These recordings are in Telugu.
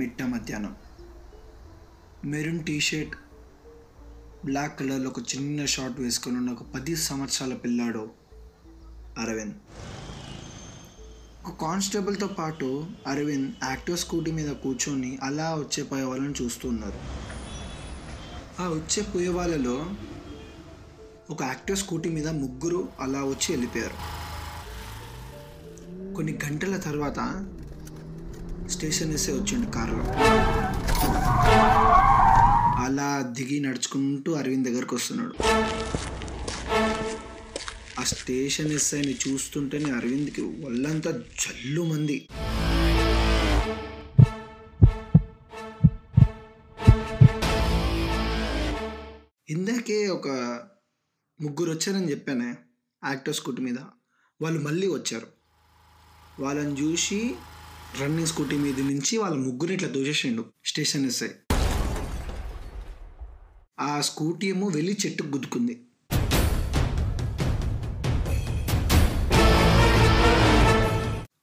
మిట్ట మధ్యాహ్నం. మెరూన్ టీషర్ట్ బ్లాక్ కలర్లో ఒక చిన్న షార్ట్ వేసుకొని ఉన్న ఒక పది సంవత్సరాల పిల్లాడు అరవింద్. ఒక కానిస్టేబుల్తో పాటు అరవింద్ యాక్టివ్ స్కూటీ మీద కూర్చొని అలా వచ్చే పోయే వాళ్ళని చూస్తున్నారు ఆ వచ్చే పోయే వాళ్ళలో ఒక యాక్టివ్ స్కూటీ మీద ముగ్గురు అలా వచ్చి వెళ్ళిపోయారు. కొన్ని గంటల తర్వాత స్టేషన్ వేసే వచ్చిండు కారులో. అలా దిగి నడుచుకుంటూ అరవింద్ దగ్గరకు వస్తున్నాడు. ఆ స్టేషన్ ఎస్ఐని చూస్తుంటేనే అరవింద్కి ఒళ్ళంతా జల్లు మంది. ఇందాకే ఒక ముగ్గురు వచ్చారని చెప్పానే యాక్టర్స్ కుట్టు మీద. వాళ్ళు మళ్ళీ వచ్చారు. వాళ్ళని చూసి రన్నింగ్ స్కూటీ మీద నుంచి వాళ్ళ ముగ్గురు ఇట్లా దూచేసిండు స్టేషన్ ఎస్ఐ ఆ స్కూటీ ఏమో వెళ్ళి చెట్టుకు గుద్దుకుంది.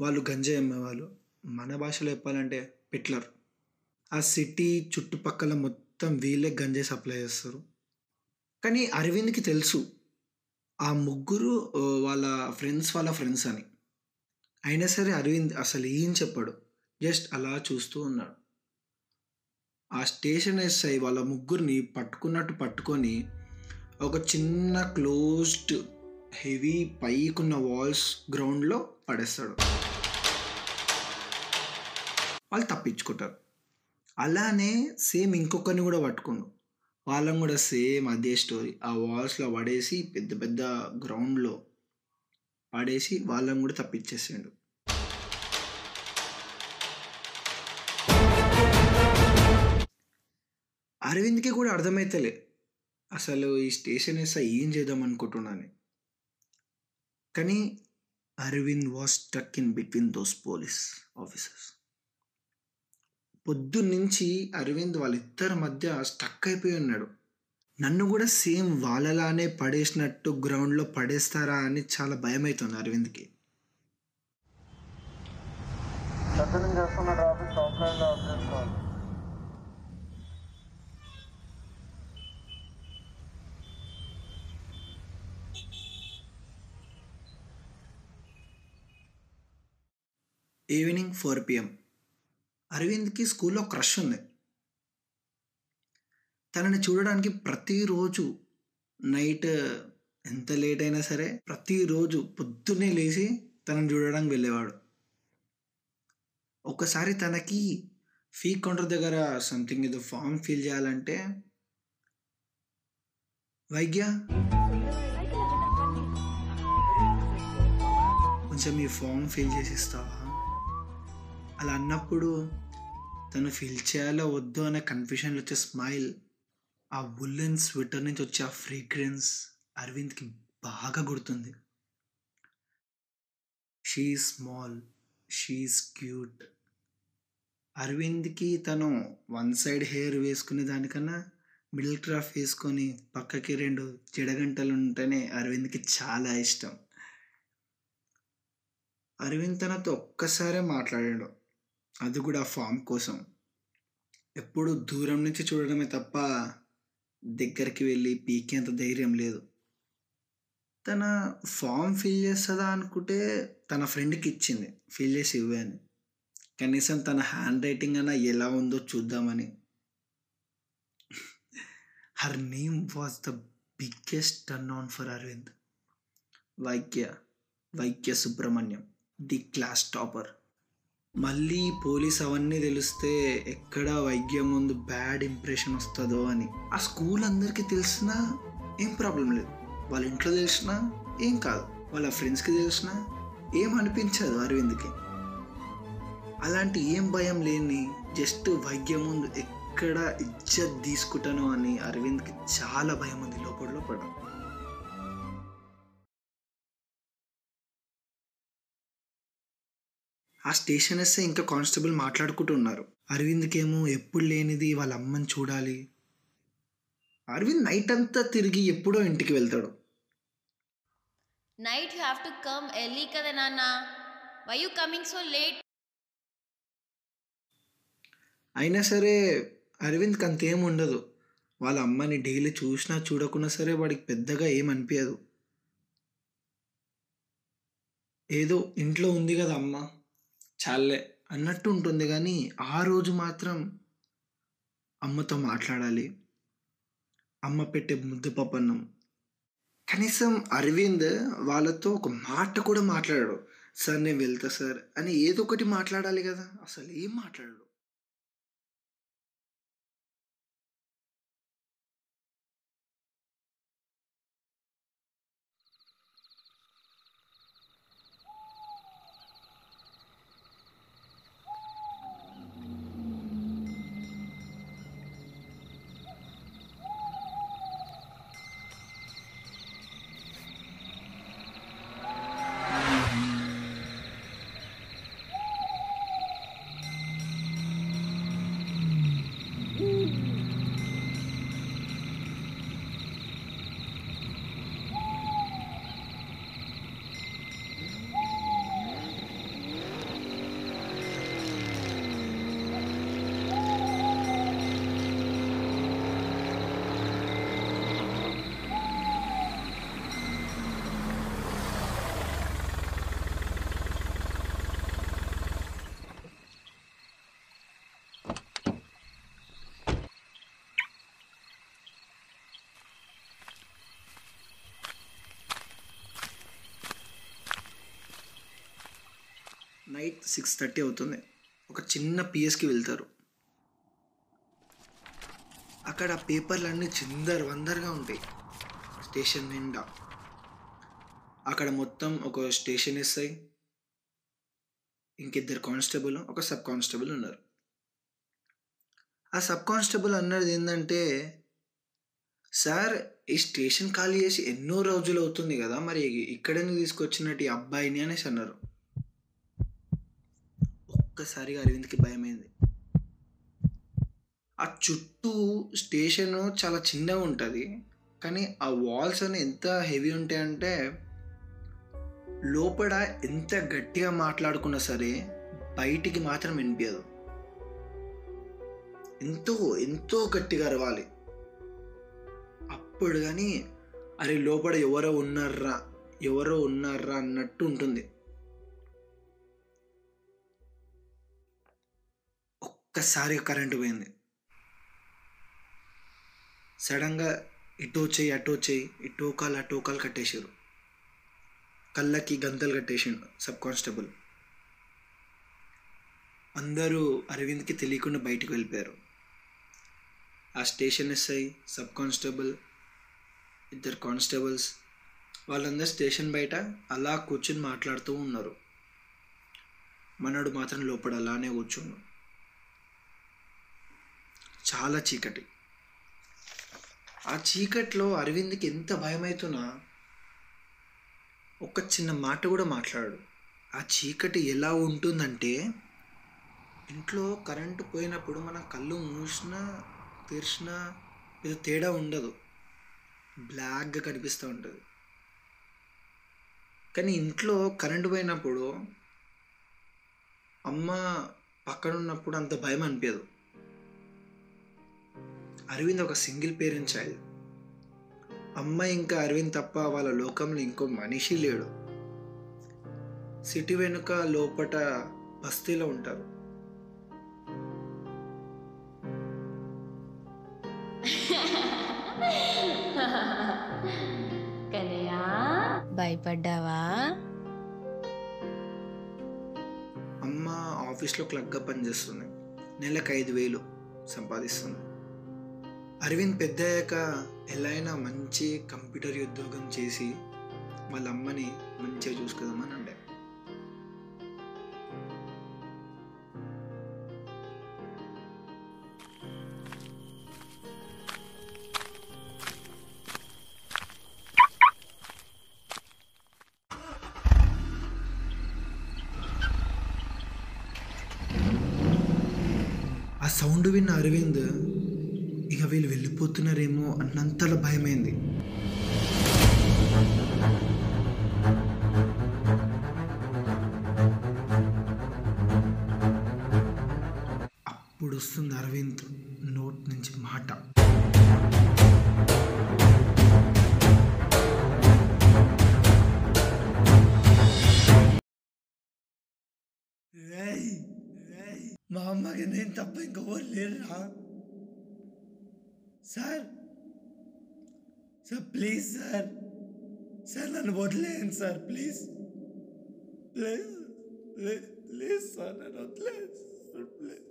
వాళ్ళు గంజాయి అమ్మేవాళ్ళు. మన భాషలో చెప్పాలంటే పిట్లర్. ఆ సిటీ చుట్టుపక్కల మొత్తం వీళ్ళే గంజాయి సప్లై చేస్తారు. కానీ అరవింద్కి తెలుసు. ఆ ముగ్గురు వాళ్ళ ఫ్రెండ్స్ వాళ్ళ ఫ్రెండ్స్ అని. అయినా సరే అరవింద్ అసలు ఏం చెప్పాడు? జస్ట్ అలా చూస్తూ ఉన్నాడు. ఆ స్టేషన్ ఎస్ఐ వాళ్ళ ముగ్గురిని పట్టుకున్నట్టు పట్టుకొని ఒక చిన్న క్లోజ్డ్ హెవీ పైకున్న వాల్స్ గ్రౌండ్లో పడేస్తాడు. వాళ్ళు తప్పించుకుంటారు. అలానే సేమ్ ఇంకొకరిని కూడా పట్టుకుండు వాళ్ళని కూడా సేమ్ అదే స్టోరీ. ఆ వాల్స్లో పడేసి పెద్ద పెద్ద గ్రౌండ్లో పడేసి వాళ్ళని కూడా తప్పించేసాడు. అరవింద్కి కూడా అర్థమైతలే అసలు ఈ స్టేషన్ వేస్తే ఏం చేద్దాం అనుకుంటున్నాను. కానీ Arvind was stuck in between those police officers పొద్దున్నుంచి అరవింద్ వాళ్ళిద్దరి మధ్య స్టక్ అయిపోయి ఉన్నాడు. నన్ను కూడా సేమ్ వాళ్ళలానే పడేసినట్టు గ్రౌండ్లో పడేస్తారా అని చాలా భయం అవుతుంది అరవింద్కి ఈవినింగ్ ఫోర్ పిఎం అరవింద్కి స్కూల్లో క్రష్ ఉంది. తనని చూడడానికి ప్రతిరోజు నైట్ ఎంత లేట్ అయినా సరే ప్రతిరోజు పొద్దున్నే లేచి తనని చూడడానికి వెళ్ళేవాడు. ఒకసారి తనకి ఫీ కౌంటర్ దగ్గర సంథింగ్ ఏదో ఫామ్ ఫిల్ చేయాలంటే వైద్య కొంచెం ఈ ఫామ్ ఫిల్ చేసి ఇస్తావా అలా అన్నప్పుడు తను ఫిల్ చేయాలో వద్దు అనే కన్ఫ్యూషన్లో వచ్చే స్మైల్ ఆ వుల్లెన్ స్వెటర్ నుంచి వచ్చే ఆ ఫ్రేగ్రెన్స్ అరవింద్కి బాగా గుర్తుంది. She small she is cute అరవింద్కి తను వన్ సైడ్ హెయిర్ వేసుకునే దానికన్నా మిడిల్ క్రాఫ్ వేసుకొని పక్కకి రెండు జడగంటలు ఉంటేనే అరవింద్కి చాలా ఇష్టం. అరవింద్ తనతో ఒక్కసారే మాట్లాడాడు. అది కూడా ఆ ఫామ్ కోసం. ఎప్పుడు దూరం నుంచి చూడడమే తప్ప దగ్గరికి వెళ్ళి పీకేంత ధైర్యం లేదు. తన ఫామ్ ఫిల్ చేస్తుందా అనుకుంటే తన ఫ్రెండ్కి ఇచ్చింది. ఫిల్ చేసి ఇవ్వే అని. కనీసం తన హ్యాండ్ రైటింగ్ అన్న ఎలా ఉందో చూద్దామని. Her name was the biggest turn on for Arvind వైక్య వైక్య సుబ్రహ్మణ్యం ది క్లాస్ టాపర్ మళ్ళీ పోలీస్ అవన్నీ తెలిస్తే ఎక్కడ వైద్యం ముందు బ్యాడ్ ఇంప్రెషన్ వస్తుందో అని. ఆ స్కూల్ అందరికీ తెలిసినా ఏం ప్రాబ్లం లేదు. వాళ్ళ ఇంట్లో తెలిసినా ఏం కాదు. వాళ్ళ ఫ్రెండ్స్కి తెలిసినా ఏం అనిపించదు అరవింద్కి. అలాంటి ఏం భయం లేని జస్ట్ వైద్యం ముందు ఎక్కడ ఇజ్జత్ తీసుకుంటాను అని అరవింద్కి చాలా భయం ఉంది లోపల లోపల. ఆ స్టేషన్ వేస్తే ఇంకా కానిస్టేబుల్ మాట్లాడుకుంటూ ఉన్నారు అరవింద్కేమో ఎప్పుడు లేనిది వాళ్ళ అమ్మని చూడాలి. అరవింద్ నైట్ అంతా తిరిగి ఎప్పుడో ఇంటికి వెళ్తాడు. Night you have to come early kada nana. Why you coming so late? అయినా సరే అరవింద్కి అంతేం ఉండదు. వాళ్ళ అమ్మని డైలీ చూసినా చూడకున్నా సరే వాడికి పెద్దగా ఏం అనిపించదు ఏదో ఇంట్లో ఉంది కదా అమ్మ. చాలే అన్నట్టు ఉంటుంది కానీ ఆ రోజు మాత్రం అమ్మతో మాట్లాడాలి. అమ్మ పెట్టే ముద్దపప్పన్నం కనీసం అరవింద్ వాళ్ళతో ఒక మాట కూడా మాట్లాడాడు. సార్ నేను వెళ్తా సార్ అని ఏదో ఒకటి మాట్లాడాలి కదా. అసలు ఏం మాట్లాడాడు? లైక్ సిక్స్ థర్టీ అవుతుంది. ఒక చిన్న పిఎస్కి వెళ్తారు. అక్కడ పేపర్లన్నీ చిందర వందరగా ఉంటాయి. స్టేషన్ నిండా. అక్కడ మొత్తం ఒక స్టేషన్ ఎస్ఐ ఇంకిద్దరు కానిస్టేబుల్ ఒక సబ్ కానిస్టేబుల్ ఉన్నారు. ఆ సబ్ కానిస్టేబుల్ అన్నది ఏంటంటే సార్ ఈ స్టేషన్ ఖాళీ చేసి ఎన్నో రోజులు అవుతుంది కదా మరి ఇక్కడనే తీసుకొచ్చినట్టు ఈ అబ్బాయిని అనేసి అన్నారు. ఒక్కసారిగా అరవింద్కి భయమైంది. ఆ చుట్టూ స్టేషన్ చాలా చిన్నగా ఉంటుంది. కానీ ఆ వాల్స్ అని ఎంత హెవీ ఉంటాయంటే లోపల ఎంత గట్టిగా మాట్లాడుకున్నా సరే బయటికి మాత్రం వినిపించదు ఎంతో ఎంతో గట్టిగా అరవాలి. అప్పుడు కానీ అరే లోపల ఎవరో ఉన్నారా? ఎవరో ఉన్నారా? అన్నట్టు ఉంటుంది. ఒక్కసారిగా కరెంటు పోయింది. సడన్గా ఇటో చేయి అటో చేయి ఇటో కాలు అటో కాలు కట్టేశారు. కళ్ళకి గంతలు కట్టేసిండు సబ్ కానిస్టేబుల్. అందరూ అరవింద్కి తెలియకుండా బయటికి వెళ్ళిపోయారు. ఆ స్టేషన్ ఎస్ఐ సబ్ కానిస్టేబుల్ ఇద్దరు కానిస్టేబుల్స్ వాళ్ళందరూ స్టేషన్ బయట అలా కూర్చుని మాట్లాడుతూ ఉన్నారు. మనడు మాత్రం లోపల అలానే కూర్చున్నాడు. చాలా చీకటి. ఆ చీకట్లో అరవింద్కి ఎంత భయమవుతున్నా ఒక్క చిన్న మాట కూడా మాట్లాడాడు. ఆ చీకటి ఎలా ఉంటుందంటే ఇంట్లో కరెంటు పోయినప్పుడు మనం కళ్ళు మూసినా తెరిచినా పెద్ద తేడా ఉండదు. బ్లాక్గా కనిపిస్తూ ఉంటుంది. కానీ ఇంట్లో కరెంటు పోయినప్పుడు అమ్మ పక్కన ఉన్నప్పుడు అంత భయం అనిపించదు అరవింద్ ఒక సింగిల్ పేరెంట్ చైల్డ్ అమ్మ ఇంకా అరవింద్ తప్ప వాళ్ళ లోకంలో ఇంకో మనిషి లేడు. సిటీ వెనుక లోపట బస్తీలో ఉంటారు. భయపడ్డావా? అమ్మ ఆఫీస్లో క్లర్క్గా పనిచేస్తుంది. నెలకు ఐదు వేలు సంపాదిస్తుంది. అరవింద్ పెద్ద అయ్యాక ఎలా అయినా మంచి కంప్యూటర్ ఉద్యోగం చేసి వాళ్ళ అమ్మని మంచిగా చూసుకుందామని అండే ఆ సౌండ్ విన్న అరవింద్ వీళ్ళు వెళ్ళిపోతున్నారేమో అన్నంతలో భయమైంది. అప్పుడు వస్తుంది అరవింద్ నోట్ నుంచి మాట. మా అమ్మకి నేను తప్ప ఇంకొకరు లేరు sir sir please sir sir నన్ను వదిలేయండి sir please please please sir నన్ను వదిలేయండి సార్ ప్లీజ్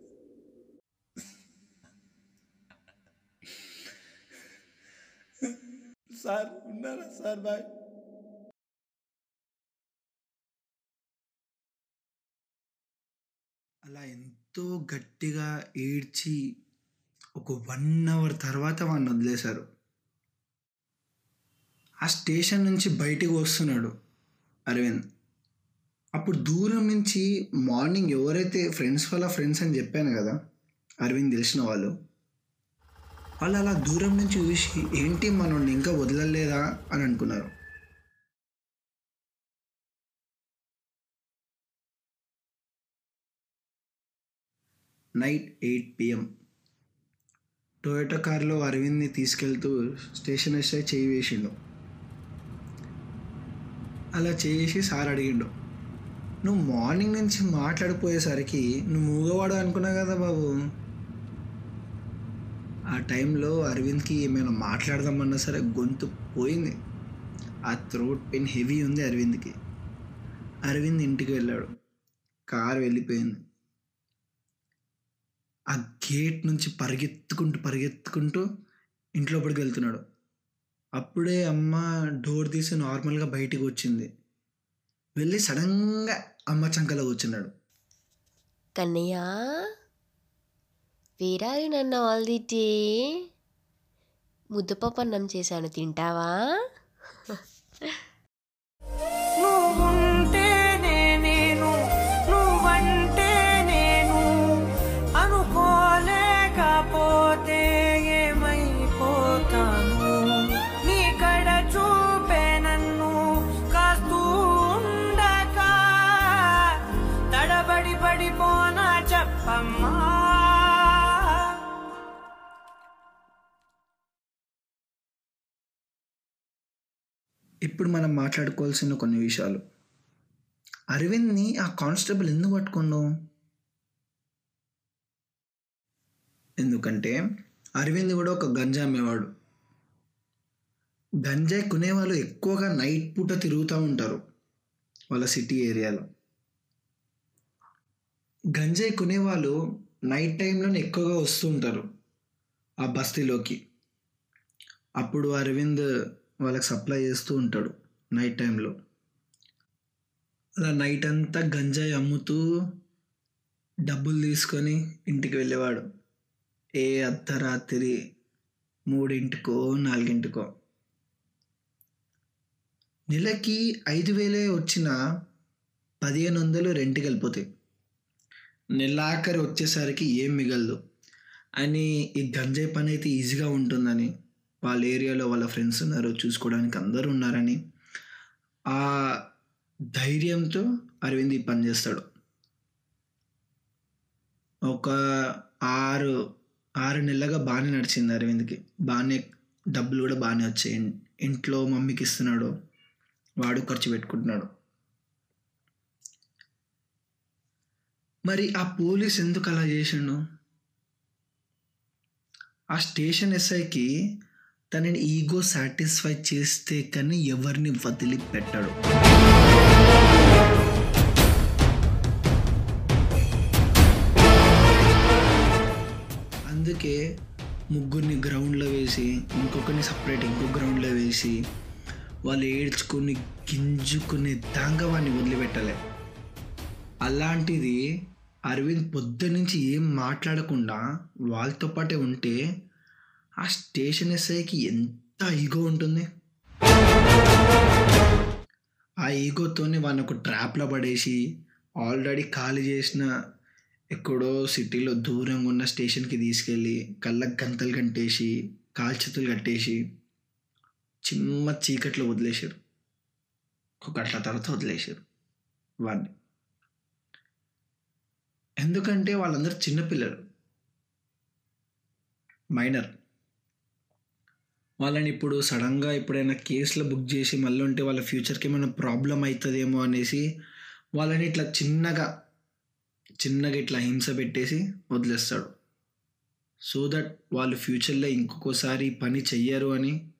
సార్ ఉన్నారా సార్ బాయ్ అలా ఎంతో గట్టిగా ఏడ్చి ఒక వన్ అవర్ తర్వాత వాడిని వదిలేశారు. ఆ స్టేషన్ నుంచి బయటికి వస్తున్నాడు అరవింద్. అప్పుడు దూరం నుంచి మార్నింగ్ ఎవరైతే ఫ్రెండ్స్ వాళ్ళ ఫ్రెండ్స్ అని చెప్పాను కదా అరవింద్ తెలిసిన వాళ్ళు వాళ్ళు అలా దూరం నుంచి చూసి ఏంటి మనల్ని ఇంకా వదలలేదా? అని అనుకున్నారు. నైట్ ఎయిట్ పిఎం టొయోటో కార్లో అరవింద్ని తీసుకెళ్తూ స్టేషన్ ఎస్ఐ చేయి వేసిండు. అలా చేసి సార్ అడిగిండు నువ్వు మార్నింగ్ నుంచి మాట్లాడిపోయేసరికి నువ్వు మూగవాడు అనుకున్నావు కదా బాబు. ఆ టైంలో అరవింద్కి ఏమైనా మాట్లాడదామన్నా సరే గొంతు పోయింది. ఆ థ్రోట్ పెయిన్ హెవీ ఉంది అరవింద్కి. అరవింద్ ఇంటికి వెళ్ళాడు. కారు వెళ్ళిపోయింది. ఆ గేట్ నుంచి పరిగెత్తుకుంటూ పరిగెత్తుకుంటూ ఇంట్లోపడికి వెళ్తున్నాడు. అప్పుడే అమ్మ డోర్ తీసి నార్మల్గా బయటికి వచ్చింది. వెళ్ళి సడన్గా అమ్మ చంకలో కూర్చున్నాడు. కన్నయ్య వేరారు నన్ను ఆల్దిటి ముద్దపప్పన్నం చేశాను తింటావా? పడిపోనా చెప్పమ్మా. ఇప్పుడు మనం మాట్లాడుకోవాల్సిన కొన్ని విషయాలు. అరవింద్ని ఆ కానిస్టేబుల్ ఎందుకు పట్టుకుండు? ఎందుకంటే అరవింద్ కూడా ఒక గంజా అమ్మేవాడు. గంజాయి కొనేవాళ్ళు ఎక్కువగా నైట్ పూట తిరుగుతూ ఉంటారు వాళ్ళ సిటీ ఏరియాలో. గంజాయి కొనేవాళ్ళు నైట్ టైంలోనే ఎక్కువగా వస్తూ ఉంటారు ఆ బస్తీలోకి. అప్పుడు అరవింద్ వాళ్ళకి సప్లై చేస్తూ ఉంటాడు నైట్ టైంలో అలా నైట్ అంతా గంజాయి అమ్ముతూ డబ్బులు తీసుకొని ఇంటికి వెళ్ళేవాడు. ఏ అర్ధరాత్రి మూడింటికో నాలుగింటికో. నెలకి ఐదు వేలే వచ్చిన పదిహేను వందలు రెంట్కి వెళ్ళిపోతాయి. నెలాఖరి వచ్చేసరికి ఏం మిగలదు. అని ఈ గంజాయి పని అయితే ఈజీగా ఉంటుందని వాళ్ళ ఏరియాలో వాళ్ళ ఫ్రెండ్స్ ఉన్నారు చూసుకోవడానికి అందరూ ఉన్నారని. ఆ ధైర్యంతో అరవింద్ ఈ పని చేస్తాడు. ఒక ఆరు ఆరు నెలలుగా బాగానే నడిచింది అరవింద్కి. బాగానే డబ్బులు కూడా బాగానే వచ్చాయి. ఇంట్లో మమ్మీకి ఇస్తున్నాడు వాడు ఖర్చు పెట్టుకుంటున్నాడు. మరి ఆ పోలీస్ ఎందుకు అలా చేసిండు? ఆ స్టేషన్ ఎస్ఐకి తనని ఈగో సాటిస్ఫై చేస్తే కానీ ఎవరిని వదిలిపెట్టడు. అందుకే ముగ్గురిని గ్రౌండ్లో వేసి ఇంకొకరిని సపరేట్ ఇంకో గ్రౌండ్లో వేసి వాళ్ళు ఏడ్చుకుని గింజుకుని దాంగా వాడిని వదిలిపెట్టలే. అలాంటిది అరవింద్ పొద్దు నుంచి ఏం మాట్లాడకుండా వాళ్ళతో పాటే ఉంటే ఆ స్టేషన్ ఎస్ఐకి ఎంత ఈగో ఉంటుంది? ఆ ఈగోతోనే వాళ్ళని ఒక ట్రాప్లో పడేసి ఆల్రెడీ ఖాళీ చేసిన ఎక్కడో సిటీలో దూరంగా ఉన్న స్టేషన్కి తీసుకెళ్ళి కళ్ళకు గంతలు కట్టేసి కాల్చేతులు కట్టేసి చిమ్మ చీకట్లో వదిలేశారు. ఒక గంటల తర్వాత వదిలేశారు. వాడిని ఎందుకంటే వాళ్ళందరూ చిన్నపిల్లలు మైనర్ వాళ్ళని ఇప్పుడు సడన్గా ఎప్పుడైనా కేసులు బుక్ చేసి మళ్ళీ ఉంటే వాళ్ళ ఫ్యూచర్కి ఏమైనా ప్రాబ్లం అవుతుందేమో అనేసి వాళ్ళని ఇట్లా చిన్నగా చిన్నగా ఇట్లా హింస పెట్టేసి వదిలేస్తాడు. సో దట్ వాళ్ళు ఫ్యూచర్లో ఇంకొకసారి పని చెయ్యరు అని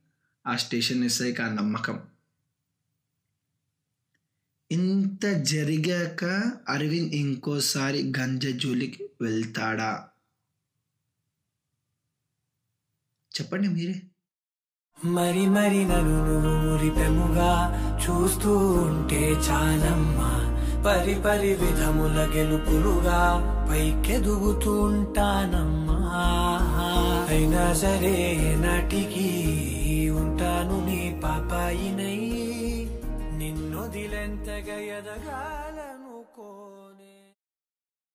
ఆ స్టేషన్ ఎస్ఐకి ఆ నమ్మకం. ఇంత జరిగాక అరవింద్ ఇంకోసారి గంజ జోలికి వెళ్తాడా? చెప్పండి మీరే. మరి మరి నన్ను నువ్వు మురిపెముగా చూస్తూ ఉంటే చాలమ్మా. పరి పరి విధముల గెలుపులుగా పైకెదుగుతూ ఉంటానమ్మా. అయినా సరే నాటికి ఉంటాను నీ పాపాయినై. دي لانت جاية ده جعلان وكل